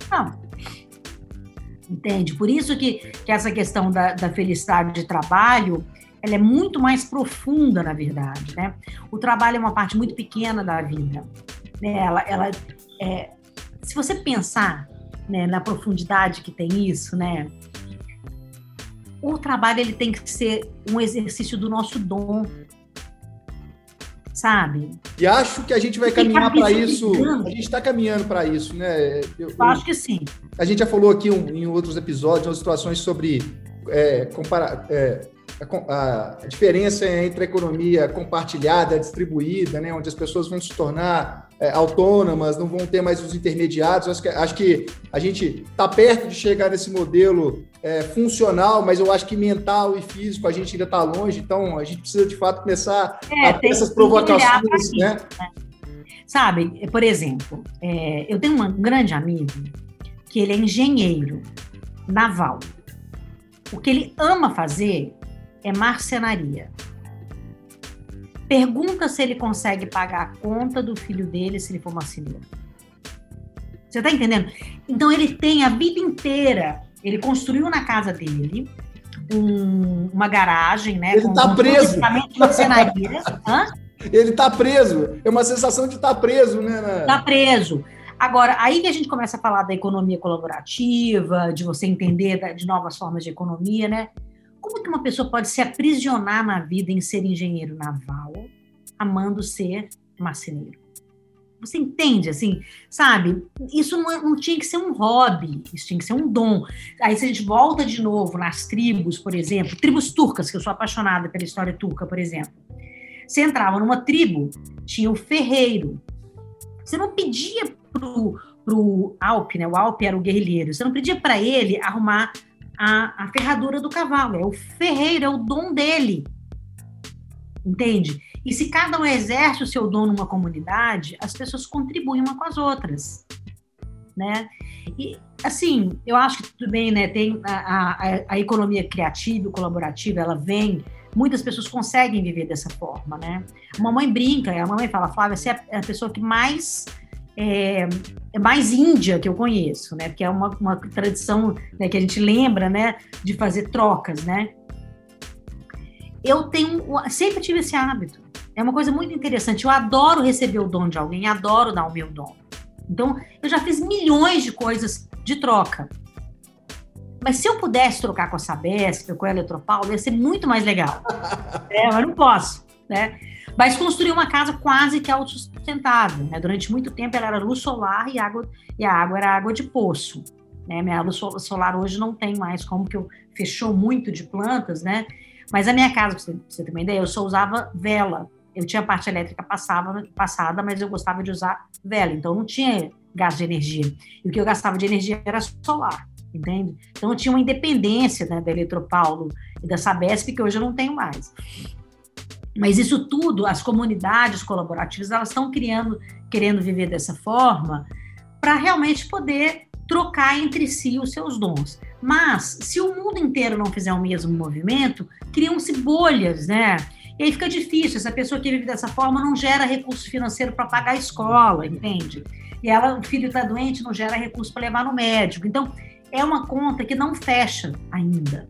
Não entende? Por isso que, que essa questão da, da felicidade de trabalho, ela é muito mais profunda, na verdade, né? O trabalho é uma parte muito pequena da vida. Né? Ela, ela é, se você pensar né, na profundidade que tem isso, né? O trabalho ele tem que ser um exercício do nosso dom, sabe? E acho que a gente vai caminhar para isso. A gente está caminhando para isso, né? Eu, eu, acho que sim. A gente já falou aqui um, em outros episódios, em outras situações sobre é, comparar. É, a, a, diferença entre a economia compartilhada, distribuída, né, onde as pessoas vão se tornar é, autônomas, não vão ter mais os intermediários. Acho que, acho que a gente está perto de chegar nesse modelo é, funcional, mas eu acho que mental e físico a gente ainda está longe, então a gente precisa de fato começar é, a ter essas provocações. Né? né? Sabe, por exemplo, é, eu tenho um grande amigo que ele é engenheiro naval. O que ele ama fazer é marcenaria. Pergunta se ele consegue pagar a conta do filho dele se ele for marceneiro. Você está entendendo? Então ele tem a vida inteira, ele construiu na casa dele um, uma garagem, né? Ele está preso. *laughs* Ele está preso. É uma sensação de estar tá preso, né? Está preso. Agora, aí que a gente começa a falar da economia colaborativa, de você entender de novas formas de economia, né? Como que uma pessoa pode se aprisionar na vida em ser engenheiro naval, amando ser marceneiro? Você entende, assim, sabe? Isso não, é, não, tinha que ser um hobby, isso tinha que ser um dom. Aí, se a gente volta de novo nas tribos, por exemplo, tribos turcas, que eu sou apaixonada pela história turca, por exemplo. Você entrava numa tribo, tinha o ferreiro. Você não pedia pro, pro Alpe, né? O Alpe era o guerrilheiro. Você não pedia para ele arrumar a, a ferradura do cavalo, é o ferreiro, é o dom dele. Entende? E se cada um exerce o seu dom numa comunidade, as pessoas contribuem uma com as outras, né? E, assim, eu acho que tudo bem, né? Tem a, a, a economia criativa, colaborativa, ela vem muitas pessoas conseguem viver dessa forma, né? A mamãe brinca, a mamãe fala, Flávia, você é a pessoa que mais é, é, mais índia que eu conheço, né? Porque é uma, uma tradição né, que a gente lembra, né? De fazer trocas, né? Eu tenho, sempre tive esse hábito. É uma coisa muito interessante. Eu adoro receber o dom de alguém, adoro dar o meu dom. Então, eu já fiz milhões de coisas de troca. Mas se eu pudesse trocar com a Sabesp, com a Eletropaulo, ia ser muito mais legal. *laughs* é, mas não posso, né? Mas construir uma casa quase que autossustentável. Né? Durante muito tempo ela era luz solar e, água, e a água era água de poço. Né? Minha luz solar hoje não tem mais, como que eu fechou muito de plantas, né? Mas a minha casa, para você, você ter uma ideia, eu só usava vela. Eu tinha parte elétrica passava, passada, mas eu gostava de usar vela, então não tinha gasto de energia. E o que eu gastava de energia era solar, entende? Então eu tinha uma independência né, da Eletropaulo e da Sabesp que hoje eu não tenho mais. Mas isso tudo, as comunidades colaborativas, elas estão criando, querendo viver dessa forma para realmente poder trocar entre si os seus dons. Mas se o mundo inteiro não fizer o mesmo movimento, criam-se bolhas, né? E aí fica difícil. Essa pessoa que vive dessa forma não gera recurso financeiro para pagar a escola, entende? E ela, o filho está doente, não gera recurso para levar no médico. Então, é uma conta que não fecha ainda.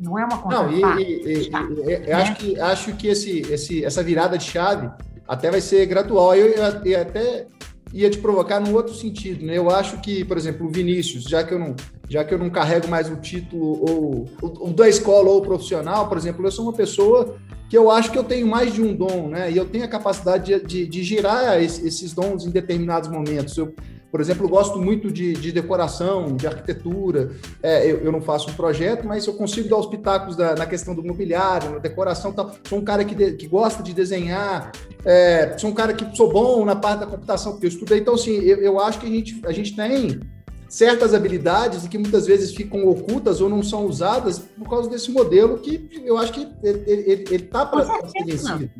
Não é uma conta Não, e, e, e, né? e acho que, acho que esse, esse, essa virada de chave até vai ser gradual. Eu, eu, eu até ia te provocar num outro sentido. Né? Eu acho que, por exemplo, o Vinícius, já que eu não, já que eu não carrego mais o título ou, ou da escola ou profissional, por exemplo, eu sou uma pessoa que eu acho que eu tenho mais de um dom, né? E eu tenho a capacidade de, de, de girar esses dons em determinados momentos. Eu, por exemplo, eu gosto muito de, de decoração, de arquitetura. É, eu, eu, não faço um projeto, mas eu consigo dar os pitacos da, na questão do mobiliário, na decoração. Tal. Sou um cara que, de, que gosta de desenhar. É, sou um cara que sou bom na parte da computação, porque eu estudei. Então, assim, eu, eu acho que a gente, a gente tem certas habilidades que muitas vezes ficam ocultas ou não são usadas por causa desse modelo que eu acho que ele está para ser vencido.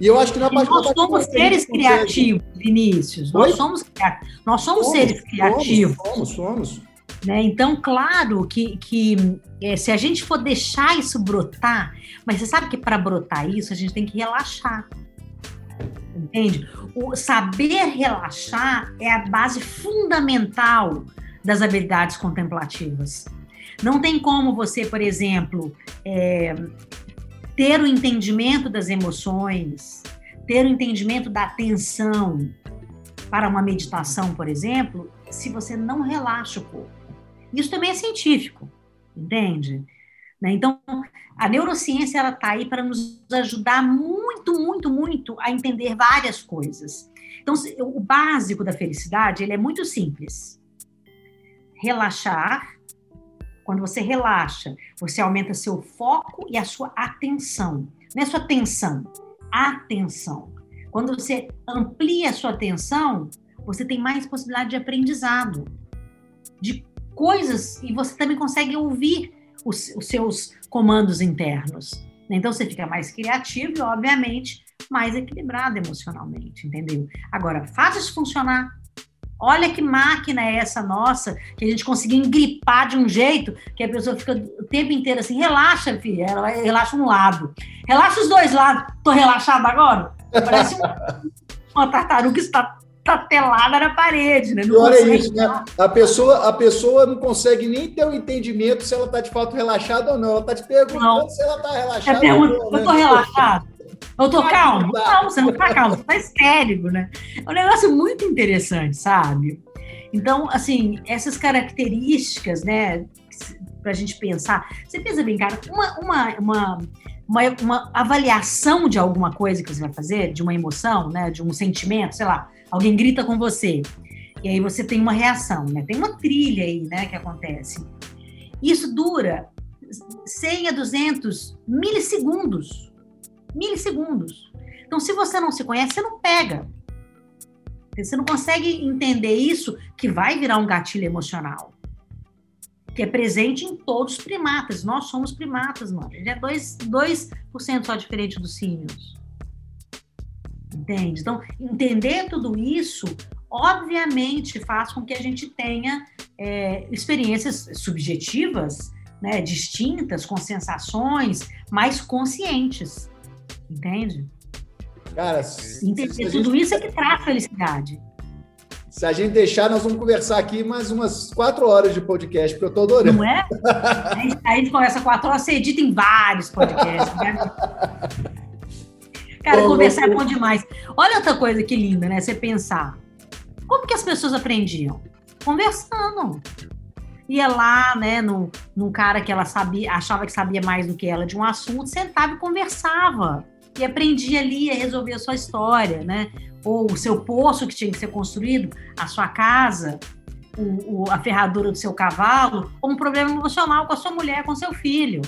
E eu acho que na parte nós somos seres criativos, Vinícius. Nós somos, nós somos, somos seres criativos. Somos, somos. Né? Então, claro que, que é, se a gente for deixar isso brotar, mas você sabe que para brotar isso a gente tem que relaxar. Entende? O saber relaxar é a base fundamental das habilidades contemplativas. Não tem como você, por exemplo, é, ter o entendimento das emoções, ter o entendimento da atenção para uma meditação, por exemplo, se você não relaxa o corpo. Isso também é científico, entende? Né? Então, a neurociência ela está aí para nos ajudar muito, muito, muito a entender várias coisas. Então, o básico da felicidade ele é muito simples: relaxar quando você relaxa, você aumenta seu foco e a sua atenção. Não é sua atenção, atenção. Quando você amplia a sua atenção, você tem mais possibilidade de aprendizado, de coisas, e você também consegue ouvir os, os seus comandos internos. Então você fica mais criativo e, obviamente, mais equilibrado emocionalmente, entendeu? Agora, faz isso funcionar Olha que máquina é essa nossa, que a gente conseguiu engripar de um jeito que a pessoa fica o tempo inteiro assim, relaxa, filha, ela relaxa um lado. Relaxa os dois lados. Tô relaxada agora? Parece *laughs* uma tartaruga que está tatelada na parede, né? Não Olha isso, né? A pessoa, a pessoa não consegue nem ter o um entendimento se ela está de fato relaxada ou não. Ela está te perguntando não. se ela está relaxada. Pergunta, ou não, né? Eu tô relaxada. Eu tô calmo? Não, você não tá calmo, você tá histérico, né? É um negócio muito interessante, sabe? Então, assim, essas características, né, para a gente pensar. Você pensa bem, cara, uma, uma, uma, uma, uma avaliação de alguma coisa que você vai fazer, de uma emoção, né, de um sentimento, sei lá, alguém grita com você, e aí você tem uma reação, né? Tem uma trilha aí, né, que acontece. Isso dura 100 a 200 milissegundos milissegundos. Então, se você não se conhece, você não pega. Você não consegue entender isso, que vai virar um gatilho emocional. que é presente em todos os primatas. Nós somos primatas, mano. Ele é 2%, 2 só diferente dos símios. Entende? Então, entender tudo isso, obviamente, faz com que a gente tenha é, experiências subjetivas, né, distintas, com sensações mais conscientes. Entende? Cara, entender tudo gente... isso é que traz felicidade. Se a gente deixar, nós vamos conversar aqui mais umas quatro horas de podcast, porque eu estou adorando. Não é? a gente conversa quatro horas, você edita em vários podcasts. Né? Cara, bom, conversar é bom demais. Olha outra coisa que linda, né? Você pensar. Como que as pessoas aprendiam? Conversando. Ia lá, né, num, num cara que ela sabia, achava que sabia mais do que ela de um assunto, sentava e conversava. E aprendia ali a resolver a sua história, né? ou o seu poço que tinha que ser construído, a sua casa, o, o, a ferradura do seu cavalo, ou um problema emocional com a sua mulher, com seu filho.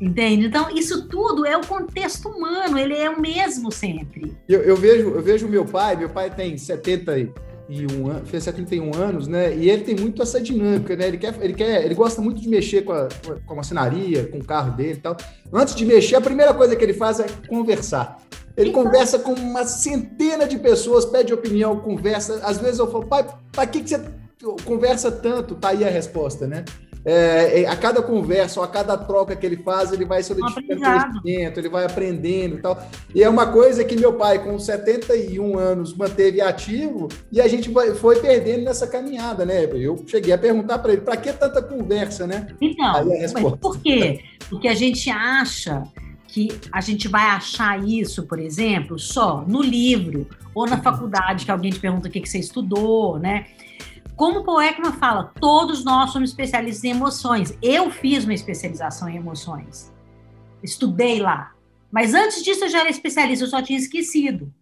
Entende? Então, isso tudo é o contexto humano, ele é o mesmo sempre. Eu, eu vejo eu vejo meu pai, meu pai tem 71 fez 71 anos, né? E ele tem muito essa dinâmica, né? Ele quer, ele quer, ele gosta muito de mexer com a, com a maçonaria, com o carro dele e tal. Antes de mexer, a primeira coisa que ele faz é conversar. Ele então... conversa com uma centena de pessoas, pede opinião, conversa. Às vezes eu falo, pai, para que, que você conversa tanto? Tá aí a resposta, né? É, é, a cada conversa ou a cada troca que ele faz, ele vai solidificando conhecimento, ele vai aprendendo e tal. E é uma coisa que meu pai, com 71 anos, manteve ativo e a gente foi perdendo nessa caminhada, né? Eu cheguei a perguntar para ele, para que tanta conversa, né? Então, mas por quê? Porque a gente acha que a gente vai achar isso, por exemplo, só no livro ou na faculdade, que alguém te pergunta o que, que você estudou, né? Como o Paul Ekman fala, todos nós somos especialistas em emoções. Eu fiz uma especialização em emoções. Estudei lá. Mas antes disso eu já era especialista, eu só tinha esquecido.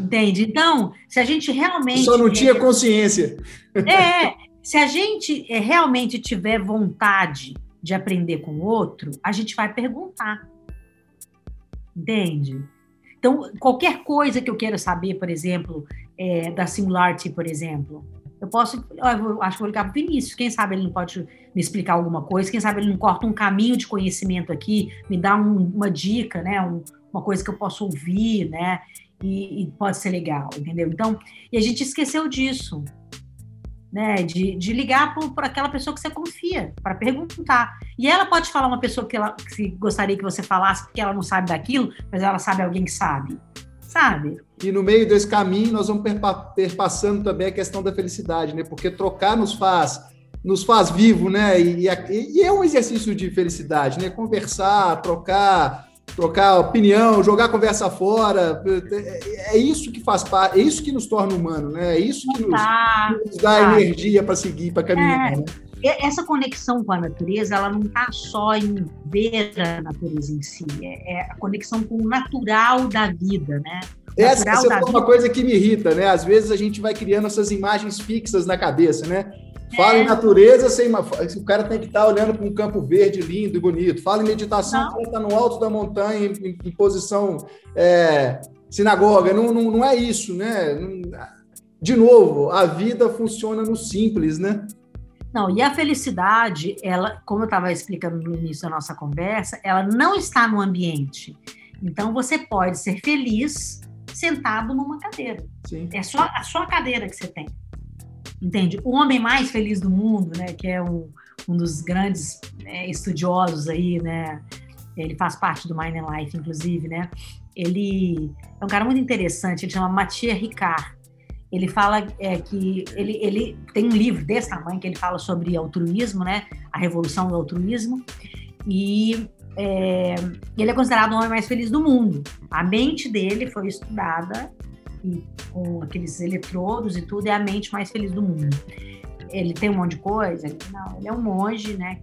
Entende? Então, se a gente realmente. Só não tinha consciência. É, se a gente é, realmente tiver vontade de aprender com o outro, a gente vai perguntar. Entende? Então, qualquer coisa que eu queira saber, por exemplo, é, da Singularity, por exemplo, eu posso, eu acho que vou ligar para o Vinícius, quem sabe ele não pode me explicar alguma coisa, quem sabe ele não corta um caminho de conhecimento aqui, me dá um, uma dica, né, um, uma coisa que eu posso ouvir, né, e, e pode ser legal, entendeu? Então, e a gente esqueceu disso, né, de, de ligar para aquela pessoa que você confia, para perguntar. E ela pode falar uma pessoa que ela que gostaria que você falasse, porque ela não sabe daquilo, mas ela sabe alguém que sabe sabe? E no meio desse caminho nós vamos perpassando também a questão da felicidade, né? Porque trocar nos faz nos faz vivo, né? E, e, é um exercício de felicidade, né? Conversar, trocar, trocar opinião, jogar conversa fora. É, é isso que faz parte, é isso que nos torna humano, né? É isso que nos, tá, nos dá tá. energia para seguir, para caminhar. É. Né? essa conexão com a natureza, ela não está só em ver a natureza em si, é, é a conexão com o natural da vida, né? Essa, essa é uma coisa que me irrita, né? Às vezes a gente vai criando essas imagens fixas na cabeça, né? Fala é. em natureza, sem o cara tem que estar tá olhando para um campo verde lindo e bonito. Fala em meditação, o cara está no alto da montanha, em, em posição é, sinagoga. Não, não, não é isso, né? De novo, a vida funciona no simples, né? Não, e a felicidade, ela, como eu estava explicando no início da nossa conversa, ela não está no ambiente. Então você pode ser feliz sentado numa cadeira. Sim. É só a sua cadeira que você tem. Entende? O homem mais feliz do mundo, né, que é um, um dos grandes né, estudiosos aí, né, ele faz parte do Mind and Life, inclusive, né, ele é um cara muito interessante, ele chama Mathieu Ricard ele fala é, que ele, ele tem um livro desse tamanho que ele fala sobre altruísmo, né? A revolução do altruísmo. E é, ele é considerado o homem mais feliz do mundo. A mente dele foi estudada e, com aqueles eletrodos e tudo, é a mente mais feliz do mundo. Ele tem um monte de coisa? Não, ele é um monge, né?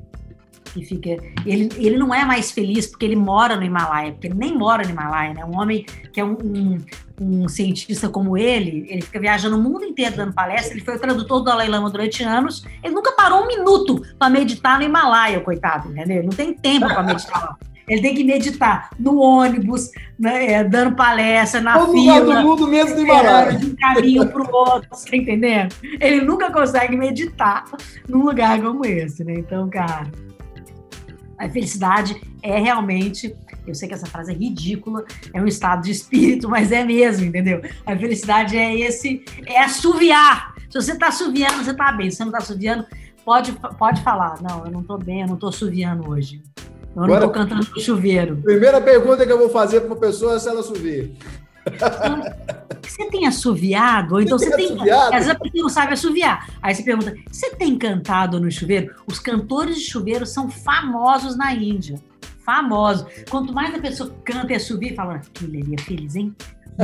Que fica. Ele, ele não é mais feliz porque ele mora no Himalaia, porque ele nem mora no Himalaia, né? Um homem que é um, um, um cientista como ele, ele fica viajando o mundo inteiro dando palestra. Ele foi o tradutor do Dalai Lama durante anos. Ele nunca parou um minuto para meditar no Himalaia, coitado, entendeu? Ele não tem tempo para meditar lá. Ele tem que meditar no ônibus, né, é, dando palestra, na Todo fila. lugar do mundo mesmo do Himalaia. De um caminho para o outro, tá entendendo? Ele nunca consegue meditar num lugar como esse, né? Então, cara, a felicidade é realmente. Eu sei que essa frase é ridícula, é um estado de espírito, mas é mesmo, entendeu? A felicidade é esse, é assoviar. Se você está assoviando, você está bem. Se você não está assoviando, pode, pode falar. Não, eu não estou bem, eu não estou assoviando hoje. Eu não estou cantando no chuveiro. Primeira pergunta que eu vou fazer para uma pessoa é se ela assovia. *laughs* Você tem assoviado? Ou então você, tem. Assoviado? Às vezes a pessoa não sabe assoviar. Aí você pergunta: você tem cantado no chuveiro? Os cantores de chuveiro são famosos na Índia. Famosos. Quanto mais a pessoa canta e assovia, fala: ali é feliz, hein?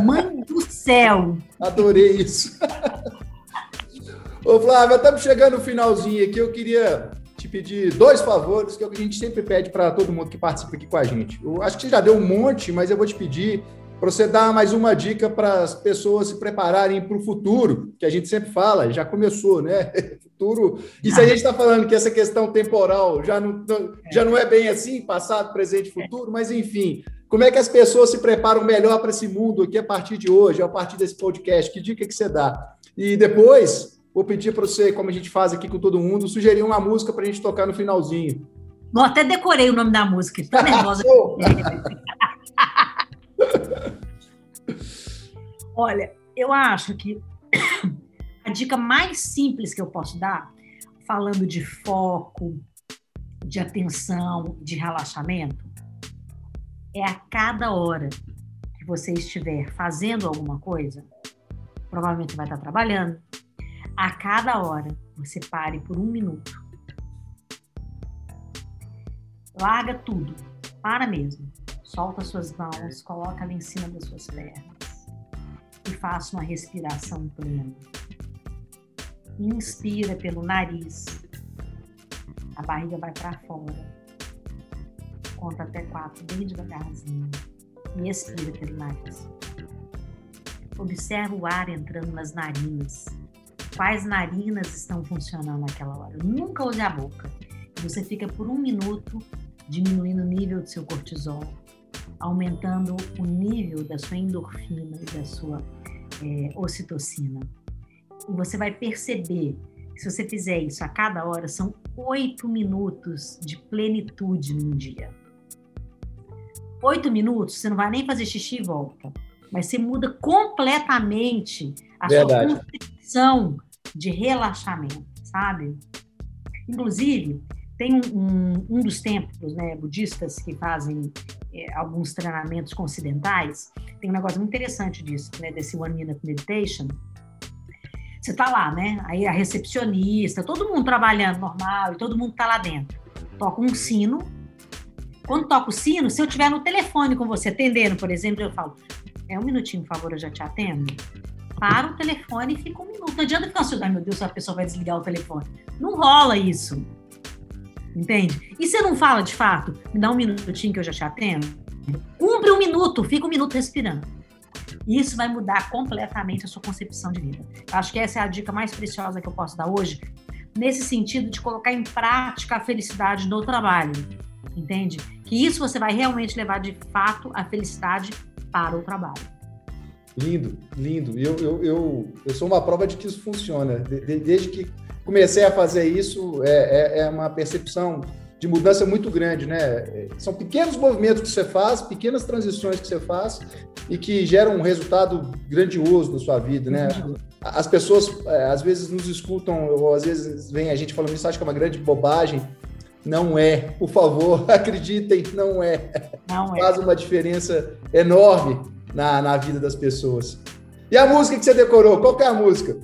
Mãe do céu! Adorei isso. *laughs* Ô, Flávio, estamos chegando no finalzinho aqui. Eu queria te pedir dois favores, que é o que a gente sempre pede para todo mundo que participa aqui com a gente. Eu acho que você já deu um monte, mas eu vou te pedir para você dar mais uma dica para as pessoas se prepararem para o futuro, que a gente sempre fala, já começou, né? *laughs* Futuro. E se a gente está falando que essa questão temporal já não, já não é bem assim, passado, presente e futuro, mas enfim, como é que as pessoas se preparam melhor para esse mundo aqui a partir de hoje, a partir desse podcast? Que dica que você dá? E depois, vou pedir para você, como a gente faz aqui com todo mundo, sugerir uma música para a gente tocar no finalzinho. Eu até decorei o nome da música, estou *laughs* nervosa. Olha, eu acho que a dica mais simples que eu posso dar, falando de foco, de atenção, de relaxamento, é a cada hora que você estiver fazendo alguma coisa, provavelmente vai estar trabalhando, a cada hora você pare por um minuto. Larga tudo, para mesmo. Solta suas mãos, coloca ela em cima das suas pernas e faça uma respiração plena. Inspira pelo nariz, a barriga vai para fora. Conta até quatro bem devagarzinho e expira pelo nariz. Observa o ar entrando nas narinas. Quais narinas estão funcionando naquela hora? Nunca use a boca. Você fica por um minuto diminuindo o nível do seu cortisol, aumentando o nível da sua endorfina e da sua é, ocitocina. E você vai perceber se você fizer isso a cada hora, são oito minutos de plenitude num dia. Oito minutos, você não vai nem fazer xixi e volta, mas você muda completamente a Verdade. sua concepção de relaxamento, sabe? Inclusive, tem um, um, um dos templos né, budistas que fazem é, alguns treinamentos com ocidentais, tem um negócio muito interessante disso, né, desse One Minute Meditation. Você tá lá, né? Aí a recepcionista, todo mundo trabalhando normal e todo mundo tá lá dentro. Toca um sino. Quando toca o sino, se eu estiver no telefone com você atendendo, por exemplo, eu falo: é um minutinho, por favor, eu já te atendo. Para o telefone e fica um minuto. Não adianta ficar assim, meu Deus, a pessoa vai desligar o telefone. Não rola isso entende? E você não fala de fato, me dá um minutinho que eu já te atendo? Cumpre um minuto, fica um minuto respirando. Isso vai mudar completamente a sua concepção de vida. Acho que essa é a dica mais preciosa que eu posso dar hoje, nesse sentido de colocar em prática a felicidade no trabalho, entende? Que isso você vai realmente levar de fato a felicidade para o trabalho. Lindo, lindo. Eu, eu, eu, eu sou uma prova de que isso funciona. Desde que comecei a fazer isso, é, é, é, uma percepção de mudança muito grande, né? São pequenos movimentos que você faz, pequenas transições que você faz e que geram um resultado grandioso na sua vida, né? As pessoas é, às vezes nos escutam, ou às vezes vem a gente falando isso, acho que é uma grande bobagem. Não é, por favor, *laughs* acreditem, não é. Não é. Faz uma diferença enorme na, na vida das pessoas. E a música que você decorou, qual é a música?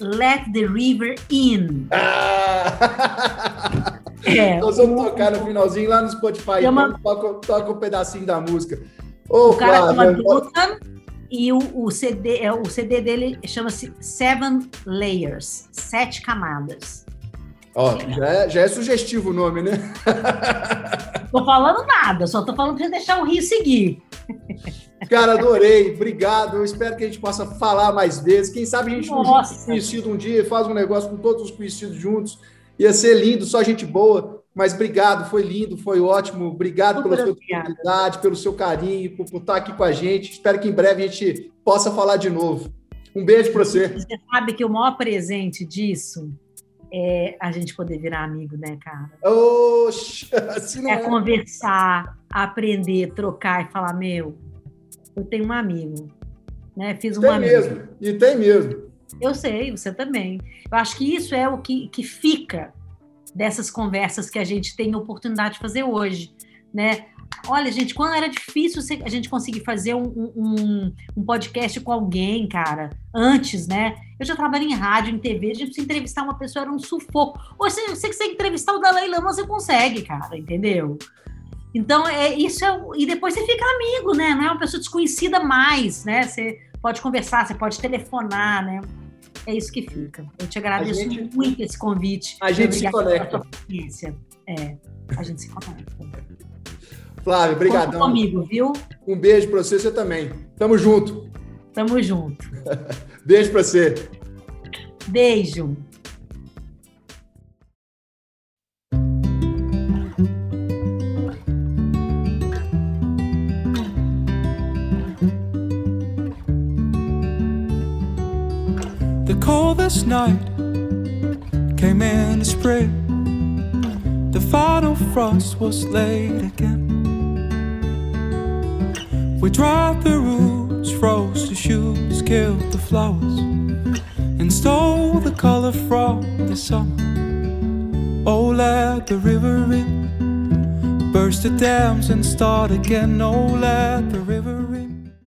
Let the River In. Ah! É, Nós vamos o, tocar no finalzinho lá no Spotify. Chama, então, toca, toca um pedacinho da música. Oh, o cara chama Dutan e o, o, CD, é, o CD dele chama-se Seven Layers Sete Camadas. Ó, já é, já é sugestivo o nome, né? tô falando nada, só tô falando para deixar o Rio seguir. *laughs* Cara, adorei, obrigado. Eu espero que a gente possa falar mais vezes. Quem sabe a gente Nossa. não conhecido um dia, faz um negócio com todos os conhecidos juntos. Ia ser lindo, só gente boa. Mas obrigado, foi lindo, foi ótimo. Obrigado pela sua disponibilidade, pelo seu carinho, por, por, estar aqui com a gente. Espero que em breve a gente possa falar de novo. Um beijo para você. Você sabe que o maior presente disso é a gente poder virar amigo, né, cara? Oxa, *laughs* assim é, é conversar, aprender, trocar e falar, meu, eu tenho um amigo, né? Fiz um tem amigo. mesmo, e tem mesmo. Eu sei, você também. Eu acho que isso é o que, que fica dessas conversas que a gente tem a oportunidade de fazer hoje, né? Olha, gente, quando era difícil a gente conseguir fazer um, um, um, podcast com alguém, cara, antes, né? Eu já trabalhei em rádio, em TV, a gente precisa entrevistar uma pessoa, era um sufoco. Ou se você quiser entrevistar o Dalai Lama, você consegue, cara, entendeu? Então, é isso é, e depois você fica amigo, né? Não é uma pessoa desconhecida mais, né? Você pode conversar, você pode telefonar, né? É isso que fica. Eu te agradeço gente, muito esse convite. A gente se conecta. É, a gente se conecta. Flávio, obrigadão. comigo, viu? Um beijo para você, você também. Tamo junto. Tamo junto. *laughs* beijo para você. Beijo. Coldest night came in the spring. The final frost was laid again. We dried the roots, froze the shoots, killed the flowers, and stole the color from the summer. Oh, let the river in, burst the dams and start again. Oh, let the river